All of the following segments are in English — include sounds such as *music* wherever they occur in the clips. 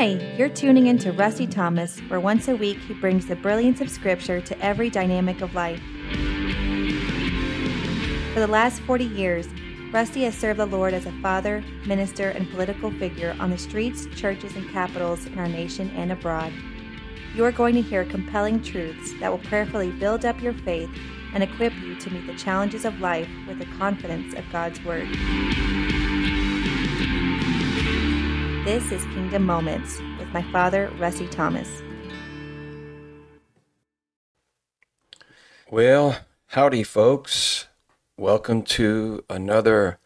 Hi, you're tuning in to Rusty Thomas, where once a week he brings the brilliance of Scripture to every dynamic of life. For the last 40 years, Rusty has served the Lord as a father, minister, and political figure on the streets, churches, and capitals in our nation and abroad. You are going to hear compelling truths that will prayerfully build up your faith and equip you to meet the challenges of life with the confidence of God's Word. This is Kingdom Moments with my father, Rusty Thomas. Well, howdy, folks. Welcome to another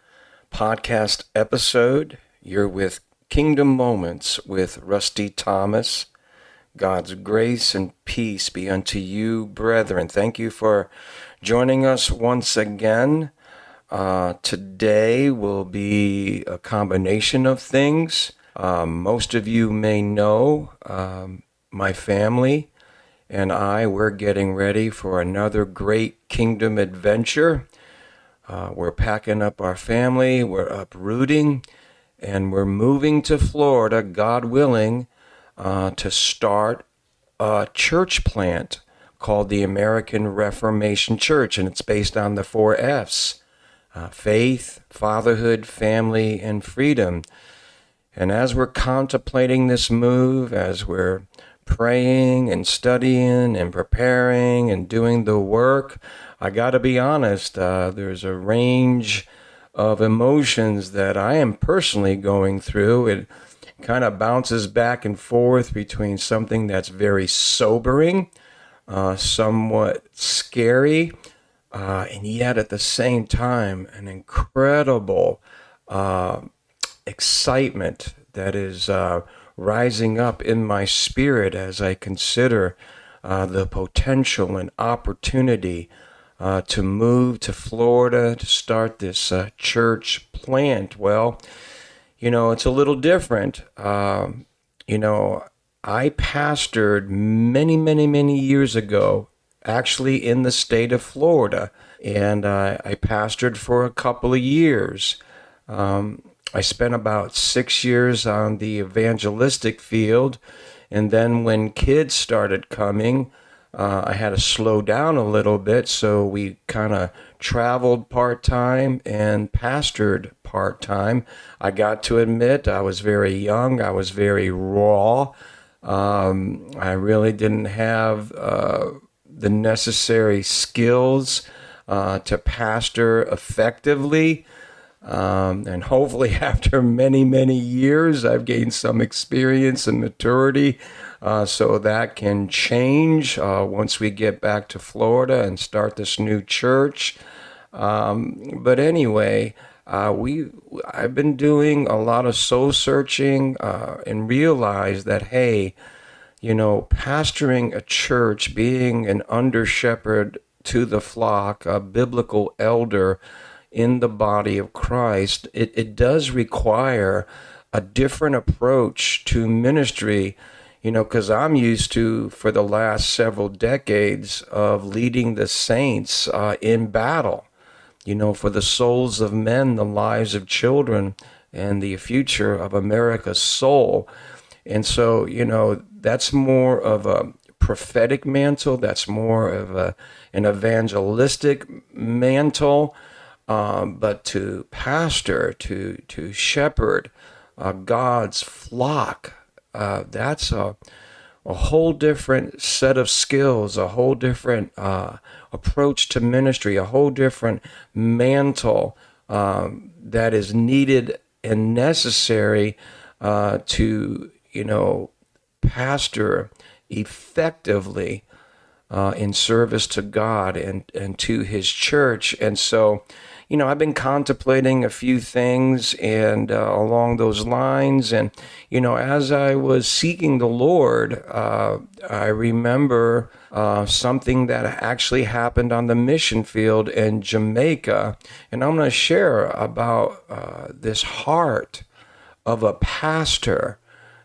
podcast episode. You're with Kingdom Moments with Rusty Thomas. God's grace and peace be unto you, brethren. Thank you for joining us once again. Uh, today will be a combination of things. Um, most of you may know um, my family and I, we're getting ready for another great kingdom adventure. Uh, we're packing up our family, we're uprooting, and we're moving to Florida, God willing, uh, to start a church plant called the American Reformation Church, and it's based on the four F's uh, faith, fatherhood, family, and freedom. And as we're contemplating this move, as we're praying and studying and preparing and doing the work, I got to be honest, uh, there's a range of emotions that I am personally going through. It kind of bounces back and forth between something that's very sobering, uh, somewhat scary, uh, and yet at the same time, an incredible uh, excitement that is uh, rising up in my spirit as I consider uh, the potential and opportunity uh, to move to Florida to start this uh, church plant. Well, you know, it's a little different. Um, you know, I pastored many, many, many years ago, actually in the state of Florida, and I pastored for a couple of years. Um, I spent about six years on the evangelistic field. And then when kids started coming, uh, I had to slow down a little bit. So we kind of traveled part time and pastored part time. I got to admit I was very young, I was very raw. Um, I really didn't have uh, the necessary skills uh, to pastor effectively. Um, and hopefully, *laughs* after many, many years, I've gained some experience and maturity. Uh, so that can change uh, once we get back to Florida and start this new church. Um, but anyway, uh, we I've been doing a lot of soul searching uh, and realized that hey, you know, pastoring a church, being an under shepherd to the flock, a biblical elder in the body of Christ, it, it does require a different approach to ministry, you know, because I'm used to, for the last several decades, of leading the saints uh, in battle, you know, for the souls of men, the lives of children, and the future of America's soul. And so, you know, that's more of a prophetic mantle, that's more of a, an evangelistic mantle um, but to pastor, to to shepherd uh, God's flock, uh, that's a a whole different set of skills, a whole different uh, approach to ministry, a whole different mantle um, that is needed and necessary uh, to you know pastor effectively uh, in service to God and and to His church, and so you know, I've been contemplating a few things and uh, along those lines. And, you know, as I was seeking the Lord, uh, I remember uh, something that actually happened on the mission field in Jamaica. And I'm going to share about uh, this heart of a pastor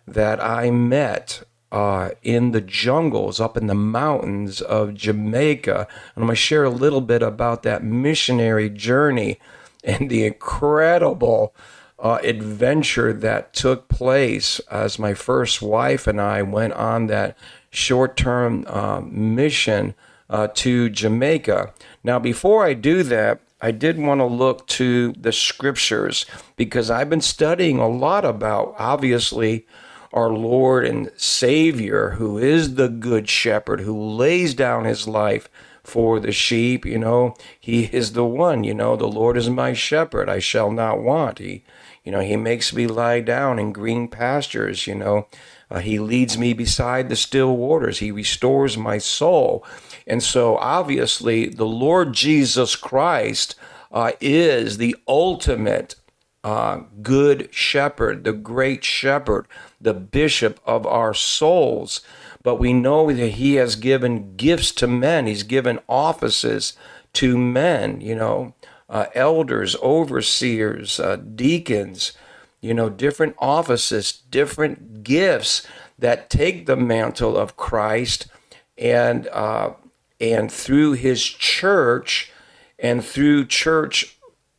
that I met uh, in the jungles up in the mountains of Jamaica. And I'm going to share a little bit about that missionary journey and the incredible uh, adventure that took place as my first wife and I went on that short term uh, mission to Jamaica. Now, before I do that, I did want to look to the scriptures because I've been studying a lot about, obviously, our Lord and Savior, who is the Good Shepherd, who lays down his life for the sheep. You know, he is the one, you know, the Lord is my shepherd, I shall not want. He, you know, he makes me lie down in green pastures, you know. Uh, he leads me beside the still waters. He restores my soul. And so, obviously, the Lord Jesus Christ uh, is the ultimate uh, good shepherd, the great shepherd, the bishop of our souls. But we know that he has given gifts to men, he's given offices to men, you know, uh, elders, overseers, uh, deacons, you know, different offices, different gifts that take the mantle of Christ and uh, and through his church and through church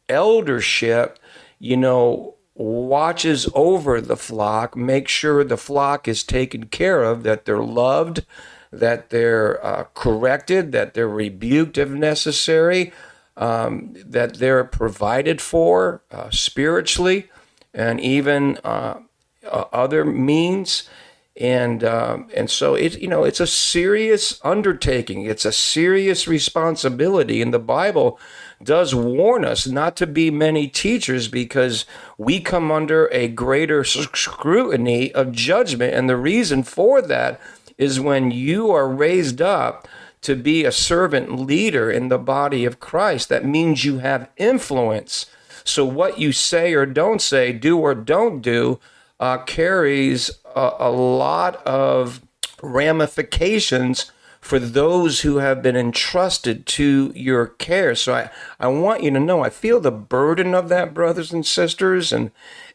eldership, you know, watches over the flock, make sure the flock is taken care of, that they're loved, that they're uh, corrected, that they're rebuked if necessary, um, that they're provided for uh, spiritually, and even uh, other means. And um, and so it you know it's a serious undertaking. It's a serious responsibility. And the bible does warn us not to be many teachers because we come under a greater scrutiny of judgment. And the reason for that is when you are raised up to be a servant leader in the body of Christ that means you have influence. So what you say or don't say do or don't do uh, carries a, a lot of ramifications for those who have been entrusted to your care. So I, I want you to know I feel the burden of that, brothers and sisters, and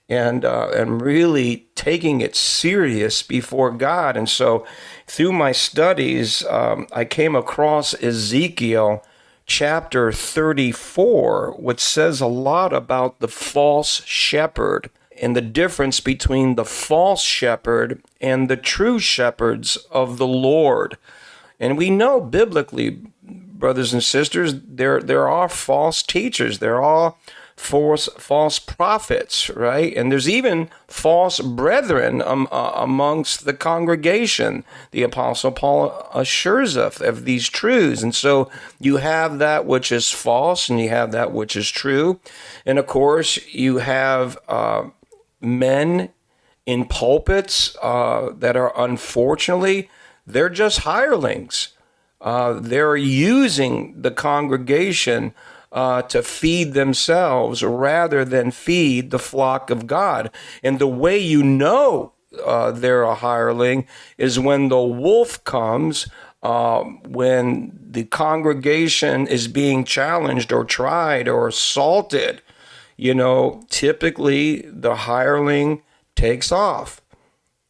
and uh, and really taking it serious before God. And so through my studies, um, I came across Ezekiel chapter 34, which says a lot about the false shepherd and the difference between the false shepherd and the true shepherds of the Lord. And we know biblically, brothers and sisters, there there are false teachers. There are false false prophets, right? And there's even false brethren um, uh, amongst the congregation. The apostle Paul assures us of these truths. And so you have that which is false, and you have that which is true. And of course, you have uh, men in pulpits uh, that are unfortunately they're just hirelings. Uh, they're using the congregation uh, to feed themselves rather than feed the flock of God. And the way you know uh, they're a hireling is when the wolf comes. Uh, when the congregation is being challenged or tried or assaulted, you know, typically the hireling takes off.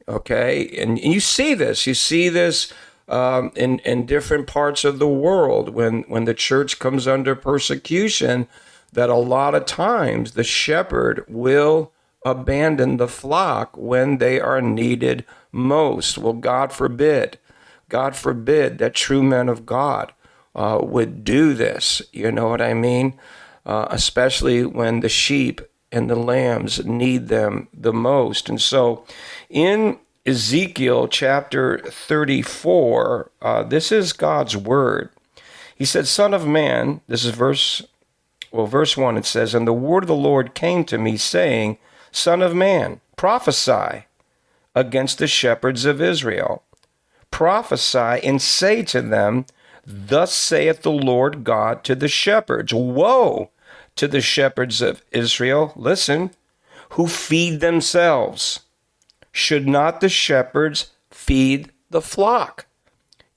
Okay. And, and you see this. You see this um, in, in different parts of the world when, when the church comes under persecution, that a lot of times the shepherd will abandon the flock when they are needed most. Well, God forbid, God forbid that true men of God uh, would do this. You know what I mean? uh, especially when the sheep and the lambs need them the most. And so in Ezekiel chapter 34, uh, this is God's word. He said, Son of man, this is verse, well, verse 1, it says, And the word of the Lord came to me, saying, Son of man, prophesy against the shepherds of Israel. Prophesy and say to them, Thus saith the Lord God to the shepherds Woe to the shepherds of Israel, listen, who feed themselves. Should not the shepherds feed the flock?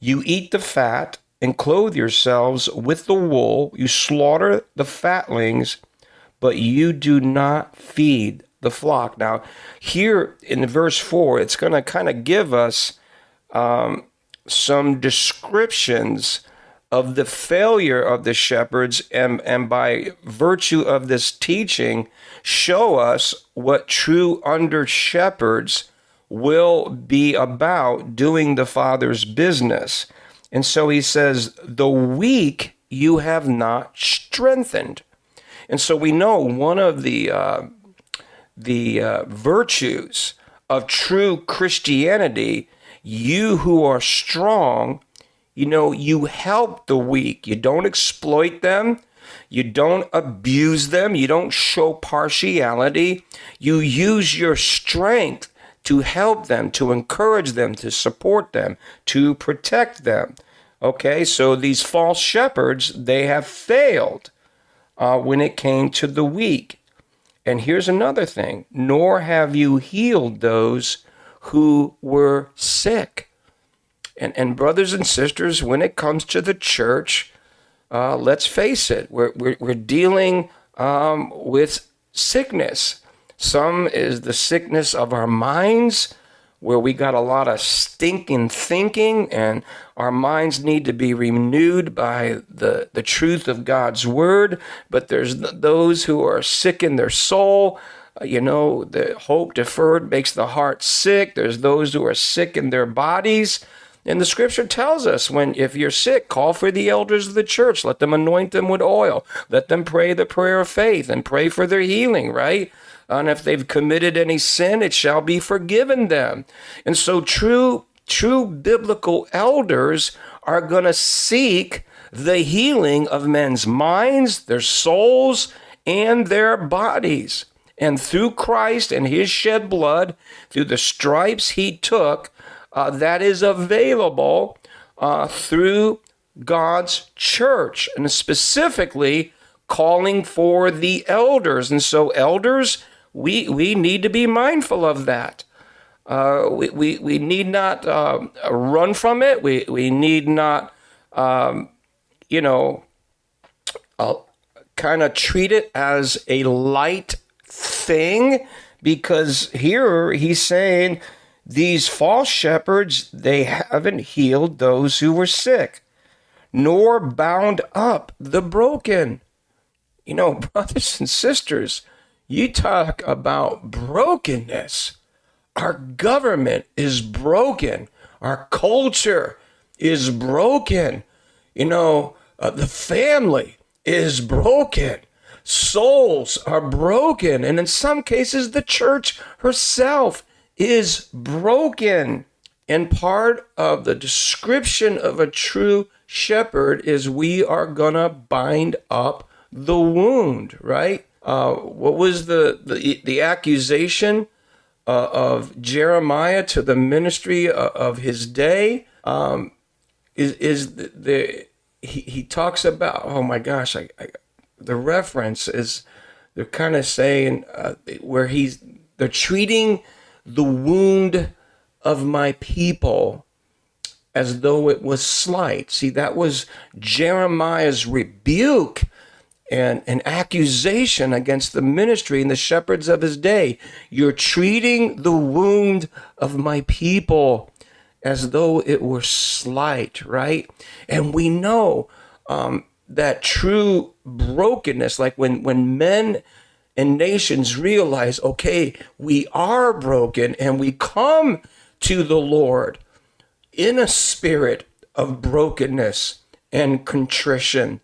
You eat the fat and clothe yourselves with the wool. You slaughter the fatlings, but you do not feed the flock. Now, here in verse 4, it's going to kind of give us um, some descriptions of the failure of the shepherds and, and by virtue of this teaching show us what true under shepherds will be about doing the father's business. And so he says the weak you have not strengthened. And so we know one of the uh, the uh, virtues of true christianity you who are strong you know, you help the weak. You don't exploit them. You don't abuse them. You don't show partiality. You use your strength to help them, to encourage them, to support them, to protect them. Okay, so these false shepherds, they have failed uh, when it came to the weak. And here's another thing nor have you healed those who were sick. And, and brothers and sisters, when it comes to the church, uh, let's face it, we're, we're, we're dealing um, with sickness. Some is the sickness of our minds, where we got a lot of stinking thinking, and our minds need to be renewed by the, the truth of God's word. But there's those who are sick in their soul. Uh, you know, the hope deferred makes the heart sick. There's those who are sick in their bodies. And the scripture tells us when if you're sick, call for the elders of the church, let them anoint them with oil, let them pray the prayer of faith and pray for their healing, right? And if they've committed any sin, it shall be forgiven them. And so true true biblical elders are going to seek the healing of men's minds, their souls, and their bodies. And through Christ and his shed blood, through the stripes he took, uh, that is available uh, through God's church, and specifically calling for the elders. And so, elders, we, we need to be mindful of that. Uh, we, we, we need not uh, run from it. We, we need not, um, you know, uh, kind of treat it as a light thing because here he's saying these false shepherds, they haven't healed those who were sick, nor bound up the broken. You know, *laughs* brothers and sisters, you talk about brokenness. Our government is broken. Our culture is broken. You know, uh, the family is broken. Souls are broken. And in some cases, the church herself is broken. And part of the description of a true shepherd is we are going to bind up the wound, right? Uh, what was the, the, the accusation uh, of Jeremiah to the ministry of, uh, of his day? Um, is, is the, the he, he talks about, oh my gosh, I, I the reference is they're kind of saying uh, where he's, they're treating the wound of my people as though it was slight. See, that was Jeremiah's rebuke and an accusation against the ministry and the shepherds of his day. You're treating the wound of my people as though it were slight, right? And we know um, that true brokenness, like when when men and nations realize, okay, we are broken and we come to the Lord in a spirit of brokenness and contrition.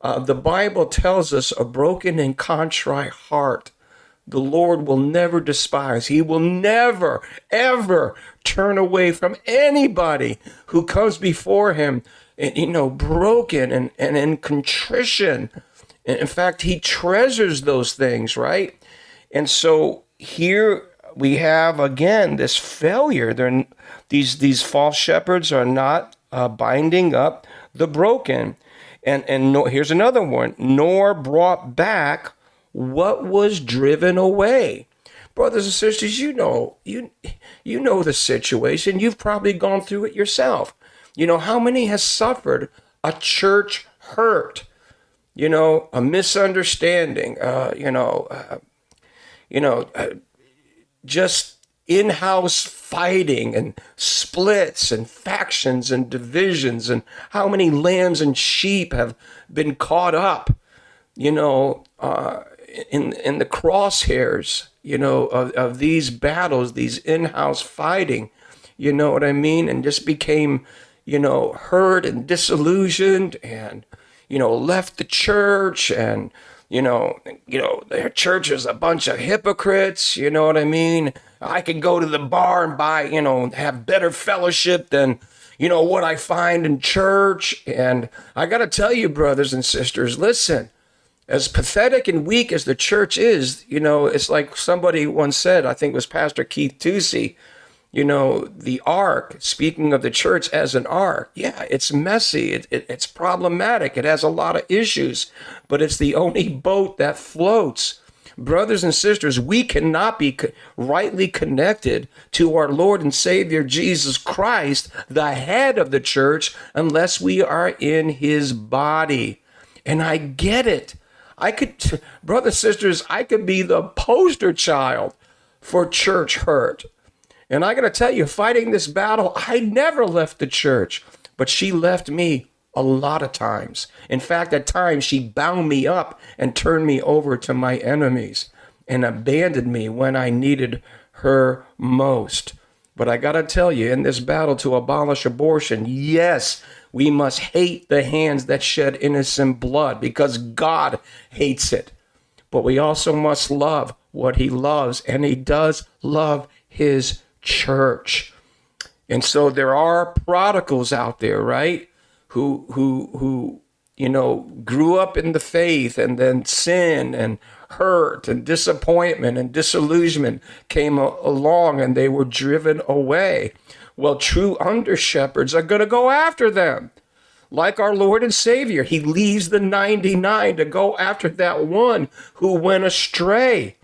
Uh, the Bible tells us a broken and contrite heart the Lord will never despise. He will never, ever turn away from anybody who comes before him, and, you know, broken and, and in contrition. In fact, he treasures those things, right? And so here we have again this failure. They're, these these false shepherds are not uh, binding up the broken, and and no, here's another one. Nor brought back what was driven away. Brothers and sisters, you know you you know the situation. You've probably gone through it yourself. You know how many has suffered a church hurt you know, a misunderstanding, uh, you know, uh, you know, uh, just in house fighting and splits and factions and divisions, and how many lambs and sheep have been caught up, you know, uh, in, in the crosshairs, you know, of, of these battles, these in house fighting, you know what I mean? And just became, you know, hurt and disillusioned and, you know, left the church and, you know, you know, their church is a bunch of hypocrites, you know what I mean? I can go to the bar and buy, you know, have better fellowship than, you know, what I find in church. And I got to tell you, brothers and sisters, listen, as pathetic and weak as the church is, you know, it's like somebody once said, I think it was Pastor Keith Tucci, you know, the ark, speaking of the church as an ark, yeah, it's messy, it, it, it's problematic, it has a lot of issues, but it's the only *laughs* boat that floats. Brothers and sisters, we cannot be rightly connected to our Lord and Savior Jesus Christ, the head of the church, unless we are in his body. And I get it. I could, brothers and sisters, I could be the poster child for church hurt. And I got to tell you, fighting this battle, I never left the church, but she left me a lot of times. In fact, at times she bound me up and turned me over to my enemies and abandoned me when I needed her most. But I got to tell you, in this battle to abolish abortion, yes, we must hate the hands that shed innocent blood because God hates it. But we also must love what He loves, and He does love His church. And so there are prodigals out there, right? Who who who you know grew up in the faith and then sin and hurt and disappointment and disillusionment came along and they were driven away. Well, true under shepherds are going to go after them. Like our Lord and Savior, He leaves the 99 to go after that one who went astray,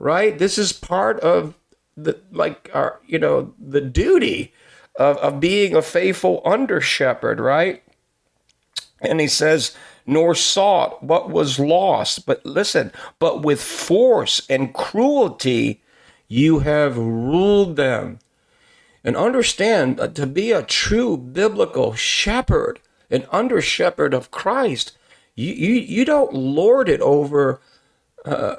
right? This is part of the like our you know the duty of, of being a faithful under shepherd right? And he says nor sought what was lost. But listen but with force and cruelty you have ruled them. And understand that to be a true biblical shepherd an under shepherd of christ you, you, you don't lord it over uh,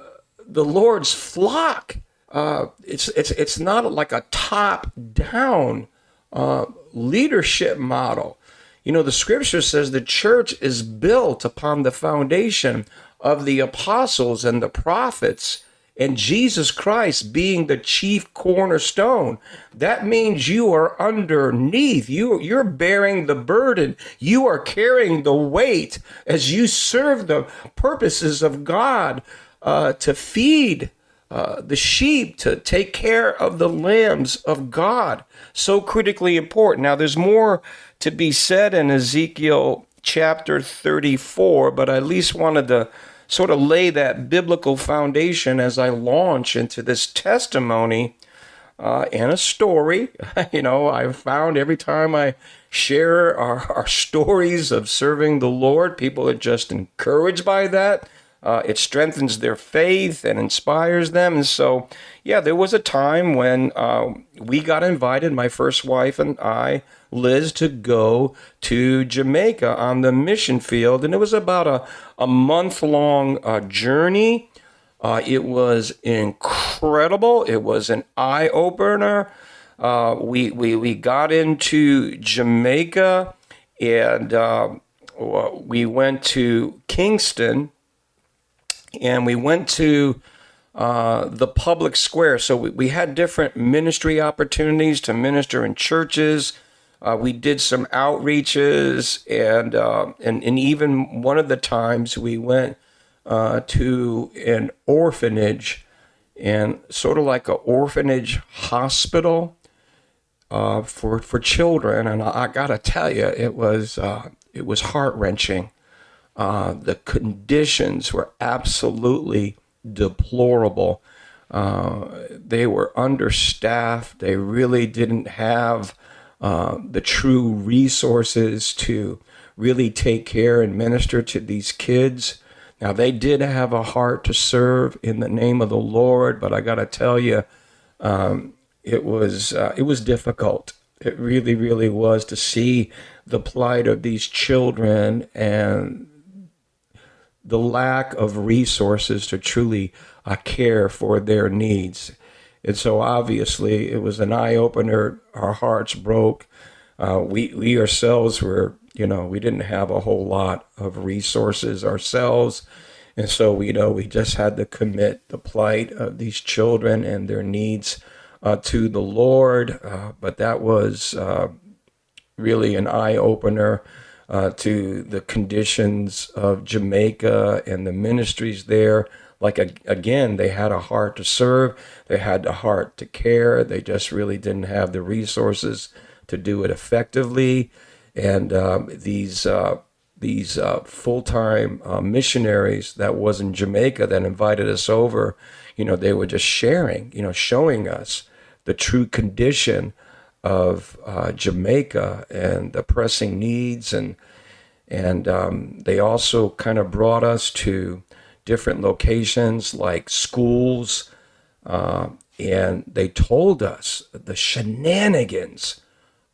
the lord's flock uh, it's it's it's not like a top down uh, leadership model. You know, the scripture says the church is built upon the foundation of the apostles and the prophets and Jesus Christ being the chief cornerstone. That means you are underneath. You, you're bearing the burden. You are carrying the weight as you serve the purposes of God uh, to feed uh, the sheep to take care of the lambs of God. So critically important. Now, there's more to be said in Ezekiel chapter 34, but I at least wanted to sort of lay that biblical foundation as I launch into this testimony uh, and a story. *laughs* you know, I've found every time I share our, our stories of serving the Lord, people are just encouraged by that. Uh, it strengthens their faith and inspires them. And so, yeah, there was a time when uh, we got invited, my first wife and I, Liz, to go to Jamaica on the mission field. And it was about a, a month long uh, journey. Uh, it was incredible, it was an eye opener. Uh, we, we, we got into Jamaica and uh, we went to Kingston and we went to uh, the public square. So we, we, had different ministry opportunities to minister in churches. Uh, we did some outreaches, and, uh, and and even one of the times we went uh, to an orphanage, and sort of like an orphanage hospital uh, for for children. And I, I got to tell you, it was uh, it was heart wrenching. Uh, the conditions were absolutely deplorable. Uh, they were understaffed. They really didn't have uh, the true resources to really take care and minister to these kids. Now, they did have a heart to serve in the name of the Lord, but I got to tell you, um, it was uh, it was difficult. It really, really was to see the plight of these children and the lack of resources to truly uh, care for their needs. And so, obviously, it was an eye opener. Our hearts broke. Uh, we we ourselves were, you know, we didn't have a whole lot of resources ourselves, and so we know we just had to commit the plight of these children and their needs uh, to the Lord. Uh, but that was uh, really an eye opener. Uh, to the conditions of Jamaica and the ministries there. Like again, they had a heart to serve, they had the heart to care. They just really didn't have the resources to do it effectively. And um, these uh, these uh, full time uh, missionaries that was in Jamaica that invited us over, you know, they were just sharing, you know, showing us the true condition of uh, Jamaica and the pressing needs and and um, they also kind of brought us to different locations like schools uh, and they told us the shenanigans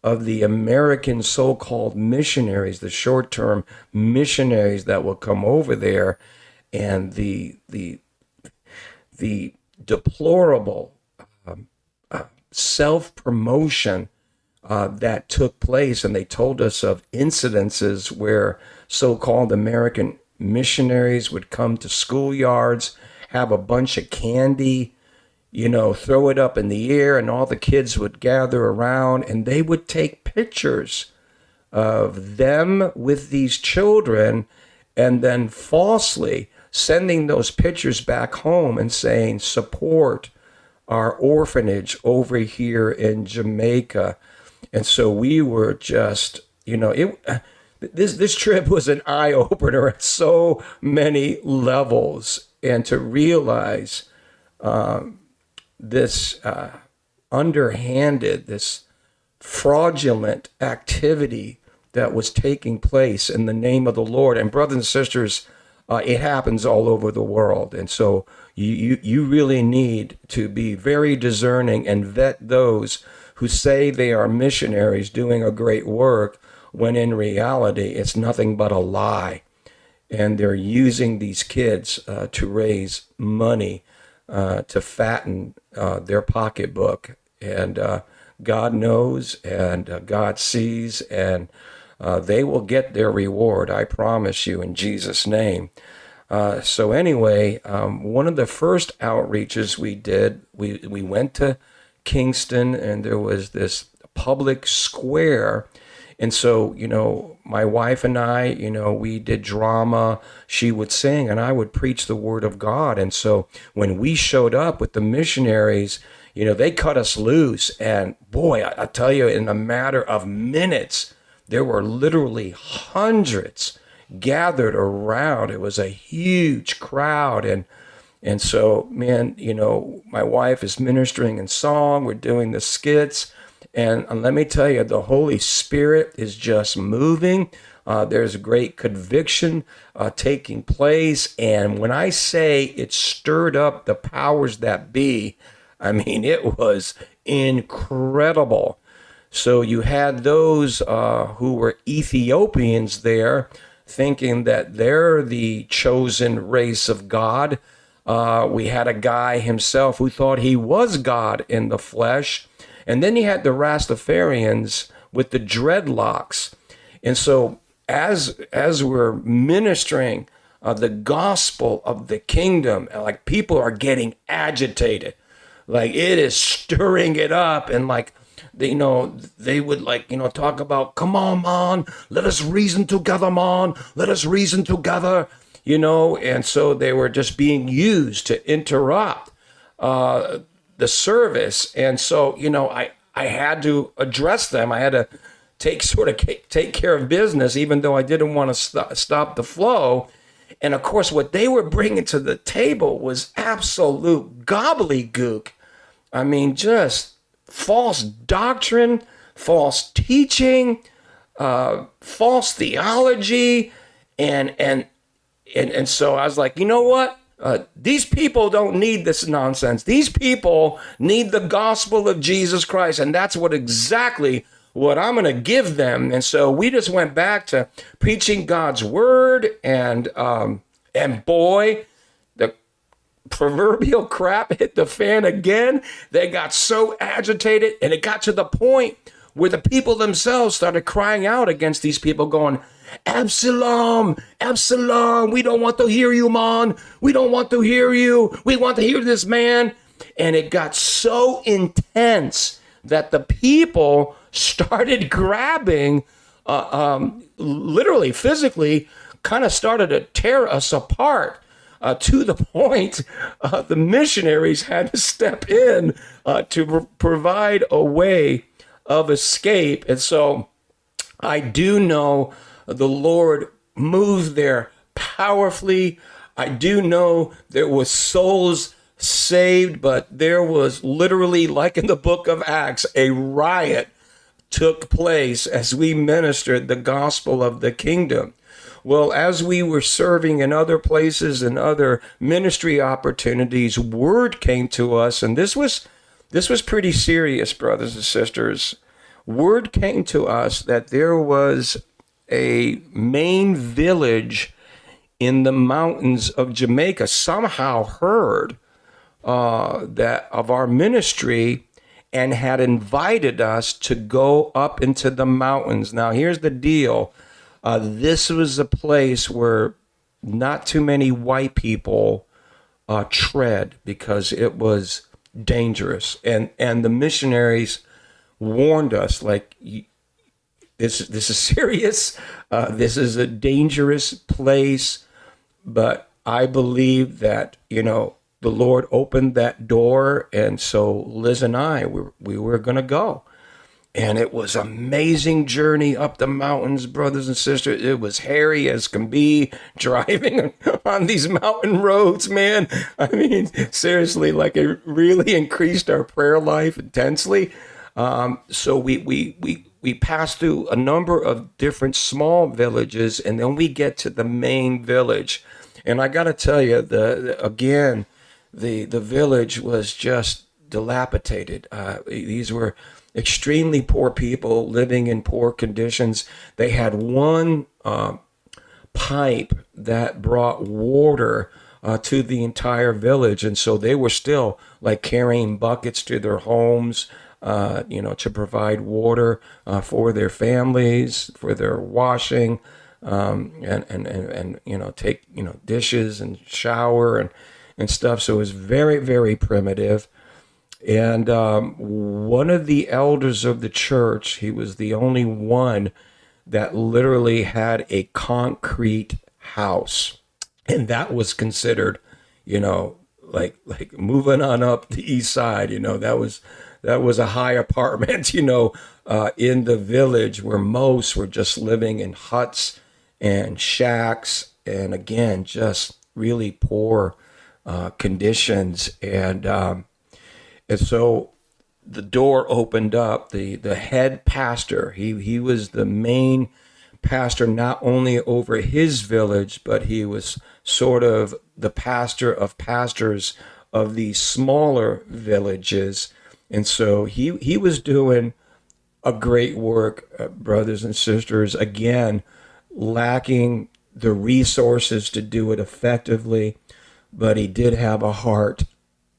of the American so-called missionaries, the short-term missionaries that will come over there, and the the the deplorable uh, self-promotion uh, that took place, and they told us of incidences where so-called American missionaries would come to schoolyards, have a bunch of candy you know, throw it up in the air, and all the kids would gather around and they would take pictures of them with these children and then falsely sending those pictures back home and saying, support our orphanage over here in Jamaica. And so we were just, you know, it. This this trip was an eye opener at so many levels, and to realize um, this uh, underhanded, this fraudulent activity that was taking place in the name of the Lord. And brothers and sisters, uh, it happens all over the world. And so you, you, you really need to be very discerning and vet those who say they are missionaries doing a great work when in reality it's nothing but a lie. And they're using these kids uh, to raise money uh, to fatten uh, their pocketbook. And uh, God knows and uh, God sees, and uh, they will get their reward, I promise you, in Jesus' name. Uh, so, anyway, um, one of the first outreaches we did, we, we went to Kingston, and there was this public square and so, you know, my wife and I, you know, we did drama. She would sing and I would preach the word of God. And so when we showed up with the missionaries, you know, they cut us loose. And boy, I, I tell you, in a matter of minutes, there were literally hundreds gathered around. It was a huge crowd. And and so, man, you know, my wife is ministering in song. We're doing the skits. And, and let me tell you, the Holy Spirit is just moving. Uh, there's great conviction uh, taking place. And when I say it stirred up the powers that be, I mean, it was incredible. So you had those uh, who were Ethiopians there thinking that they're the chosen race of God. Uh, we had a guy himself who thought he was God in the flesh. And then he had the Rastafarians with the dreadlocks. And so as as we're ministering uh, the gospel of the kingdom, like people are getting agitated. Like it is stirring it up and like they, you know, they would like, you know, talk about, come on, man, let us reason together, man, let us reason together, you know, and so they were just being used to interrupt uh, the service. And so, you know, I, I had to address them. I had to take *laughs* sort of take care of business, even though I didn't want to st- stop the flow. And of course, what they were bringing to the table was absolute gobbledygook. I mean, just false doctrine, false teaching, uh, false theology, and and and and so I was like, you know what? Uh, these people don't need this nonsense. These people need the gospel of Jesus Christ, and that's what exactly what I'm going to give them. And so we just went back to preaching God's word, and um, and boy, proverbial crap hit the fan again. They got so agitated, and it got to the point where the people themselves started crying out against these people, going, Absalom, Absalom, we don't want to hear you, man. We don't want to hear you. We want to hear this man. And it got so intense that the people started *laughs* grabbing, uh, um, literally, physically, kind of started to tear us apart. Uh, to the point uh, the missionaries had to step in uh, to pr- provide a way of escape. And so I do know the Lord moved there powerfully. I do know there was souls saved, but there was literally, like in the book of Acts, a riot took place as we ministered the gospel of the kingdom. Well, as we were serving in other places and other ministry opportunities, word came to us, and this was this was pretty serious, brothers and sisters. Word came to us that there was a main village in the mountains of Jamaica somehow heard uh, that of our ministry and had invited us to go up into the mountains. Now, here's the deal: uh, this was a place where not too many white people uh, tread because it was dangerous, and and the missionaries warned us like this this is *laughs* serious. Uh, this is a dangerous place, but I believe that you know the Lord opened that door, and so Liz and I we, we were to go, and it was amazing journey up the mountains, brothers and sisters. It was hairy as can be *laughs* driving on these mountain roads, man. I mean, seriously, like it really increased our prayer life intensely. Um, so we we we we pass through a number of different small villages, and then we get to the main village. And I got to tell you, the, the, again, the the village was just dilapidated. Uh, these were extremely poor people living in poor conditions. They had one uh, pipe that brought water uh, to the entire village, and so they were still like carrying buckets to their homes uh, you know, to provide water uh, for their families, for their washing, um, and, and, and, and, you know, take, you know, dishes and shower and, and stuff. So it was very, very primitive. And um, one of the elders of the church, he was the only one that literally had a concrete house. And that was considered, you know, like like moving on up the east side, you know, that was that was a high *laughs* apartment, you know, uh, in the village where most were just living in huts and shacks, and again, just really poor uh, conditions. And um, and so the door opened up. the The head pastor, he he was the main pastor not only over his village, but he was sort of the pastor of pastors of these smaller villages and so he he was doing a great work, uh, brothers and sisters. Again, lacking the resources to do it effectively, but he did have a heart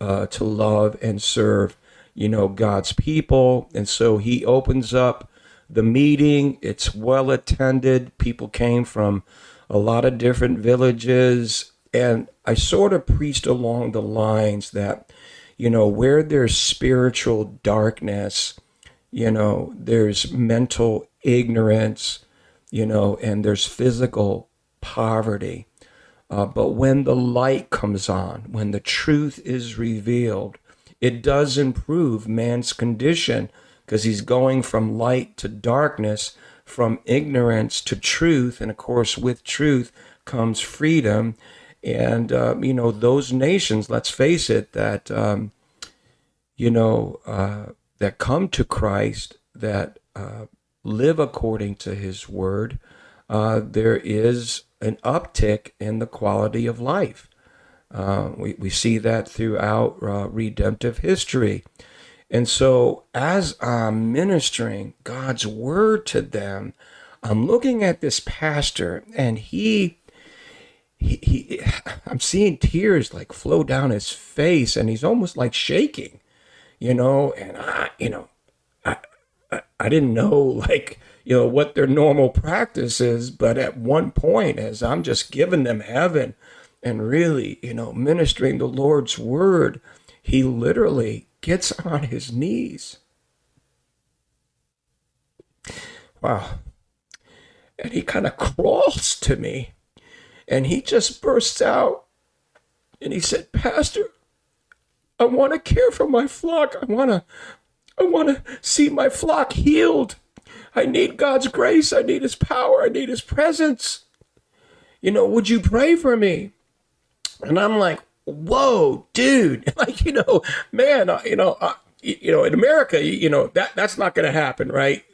uh, to love and serve, you know, God's people. And so he opens up the meeting. It's well attended. People came from a lot of different villages. And I sort of preached along the lines that you know, where there's spiritual darkness, you know, there's mental ignorance, you know, and there's physical poverty. Uh, but when the light comes on, when the truth is revealed, it does improve man's condition because he's going from light to darkness, from ignorance to truth. And of course, with truth comes freedom. And, uh, you know, those nations, let's face it, that, um, you know, uh, that come to Christ, that uh, live according to his word, uh, there is an uptick in the quality of life. Uh, we, we see that throughout uh, redemptive history. And so, as I'm ministering God's word to them, I'm looking at this pastor, and he, he, he, *laughs* I'm seeing tears like flow down his face, and he's almost like shaking, you know. And I, you know, I, I, I didn't know *laughs* like you know what their normal practice is, but at one point, as I'm just giving them heaven, and really, you know, ministering the Lord's word, he literally gets *laughs* on his knees. Wow. And he kind of crawls to me and he just bursts out and he said, Pastor, I want to care for my flock. I want to I want to see my flock healed. I need God's grace. I need his power. I need his presence. You know, would you pray for me? And I'm like, whoa, dude, *laughs* like, you know, man, you know, uh, you know, in America, you know, that that's not going to happen, right?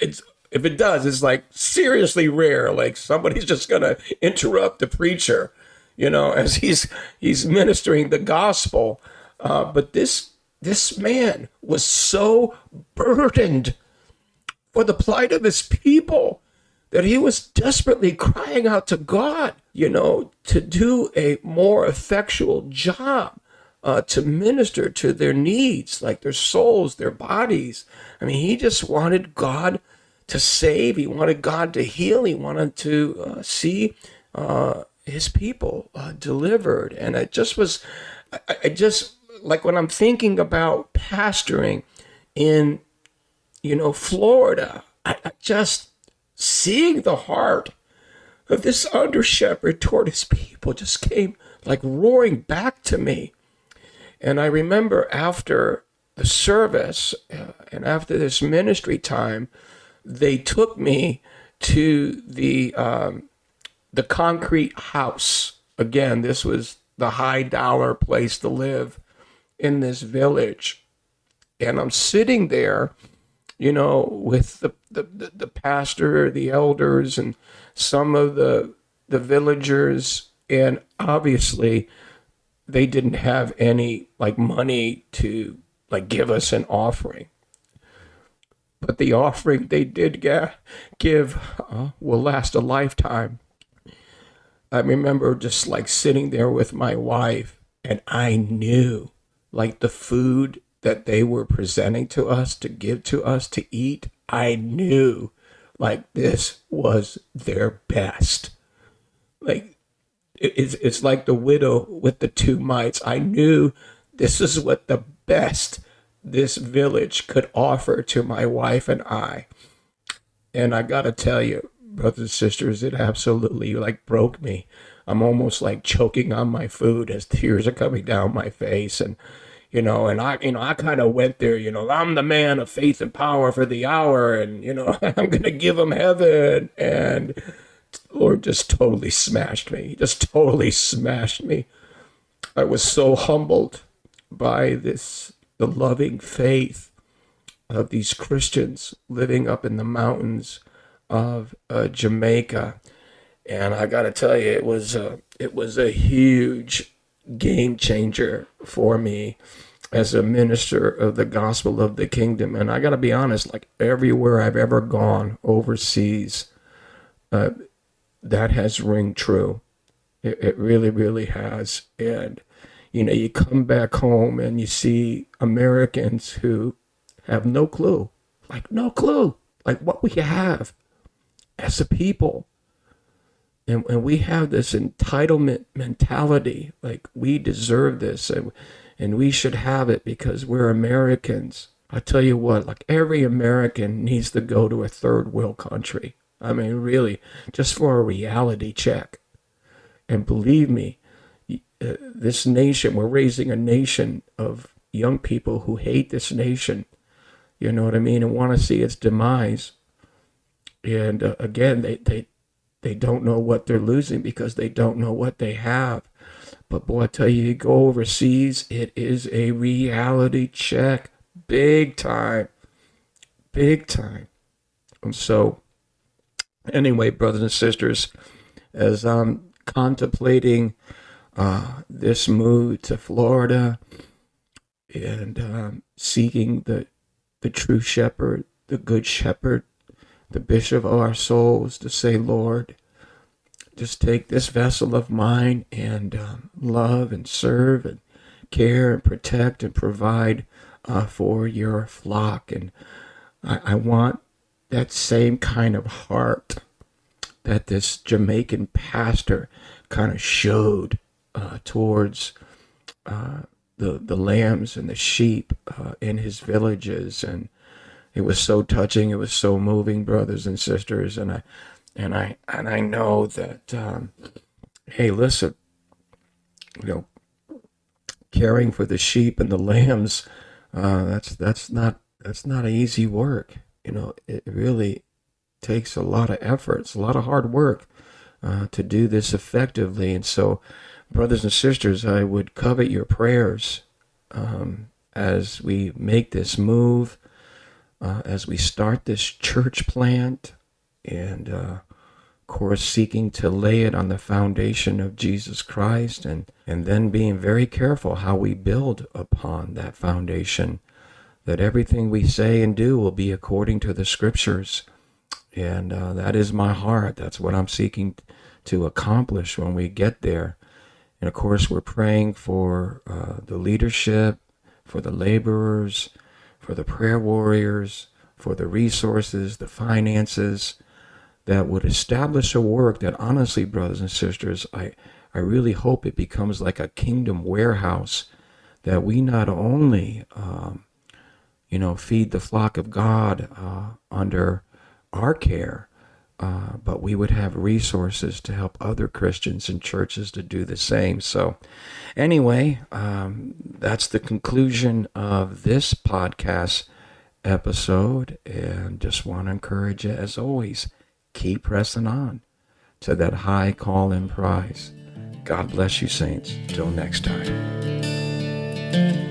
It's if it does, it's like seriously rare. Like somebody's just going to interrupt the preacher, you know, as he's he's ministering the gospel. Uh, but this this man was so burdened for the plight of his people that he was desperately crying out to God, you know, to do a more effectual job, uh, to minister to their needs, like their souls, their bodies. I mean, he just wanted God to save. He wanted God to heal. He wanted to uh, see uh, his people uh, delivered. And it just was, I, I just, like when I'm thinking about pastoring in, you know, Florida, I, I just, seeing the heart of this under shepherd toward his people just came like roaring back to me. And I remember after the service uh, and after this ministry time, they took me to the um, the concrete house. Again, this was the high dollar place to live in this village. And I'm sitting there you know, with the, the, the pastor, the elders, and some of the the villagers, and obviously they didn't have any like money to like give us an offering. But the offering they did give uh, will last a lifetime. I remember just like sitting there with my wife, and I knew like the food that they were presenting to us to give to us to eat, I knew like this was their best. Like it's it's like the widow with the two mites. I knew this is what the best this village could offer to my wife and I. And I gotta tell you, brothers and sisters, it absolutely like broke me. I'm almost like choking on my food as tears are coming down my face and you know, and I, you know, I kind of went there, you know, I'm the man of faith and power for the hour, and you know, *laughs* I'm gonna give them heaven, and Lord just totally smashed me, just totally smashed me. I was so humbled by this, the loving faith of these Christians living up in the mountains of uh, Jamaica, and I got to tell you, it was uh, it was a huge game changer for me as a minister of the gospel of the kingdom. And I got to be honest, like everywhere I've ever gone overseas, uh, that has ring true. It, it really, really has. And, you know, you come back home and you see Americans who have no clue, like no clue, like what we have as a people and, and we have this entitlement mentality like we deserve this and, and we should have it because we're Americans. I tell you what, like every American needs to go to a third world country. I mean, really, just for a reality check. And believe me, uh, this nation, we're raising a nation of young people who hate this nation, you know what I mean, and want to see its demise. And uh, again, they, they, they don't know what they're losing because they don't know what they have. But boy, I tell you, you go overseas, it is a reality check. Big time. Big time. And so, anyway, brothers and sisters, as I'm contemplating uh, this move to Florida and um, seeking the the true shepherd, the good shepherd, the bishop of our souls, to say, Lord, just take this vessel of mine and um, love and serve and care and protect and provide uh, for your flock. And I, I want that same kind of heart that this Jamaican pastor kind of showed uh, towards uh, the the lambs and the sheep uh, in his villages, and it was so touching. It was so moving, brothers and sisters. And I and I and I know that. Um, hey, listen, you know, caring for the sheep and the lambs, uh, that's that's not that's not easy work. You know, it really takes a lot of effort. It's a lot of hard work uh, to do this effectively. And so, brothers and sisters, I would covet your prayers um, as we make this move, uh, as we start this church plant, and uh, of course, seeking to lay it on the foundation of Jesus Christ, and and then being very careful how we build upon that foundation. That everything we say and do will be according to the scriptures. And uh, that is my heart. That's what I'm seeking to accomplish when we get there. And of course, we're praying for uh, the leadership, for the laborers, for the prayer warriors, for the resources, the finances that would establish a work that honestly, brothers and sisters, I, I really hope it becomes like a kingdom warehouse that we not only, um, you know, feed the flock of God uh, under our care, uh, but we would have resources to help other Christians and churches to do the same. So, anyway, um, that's the conclusion of this podcast episode. And just want to encourage you, as always, keep pressing on to that high call and prize. God bless you, saints. Till next time.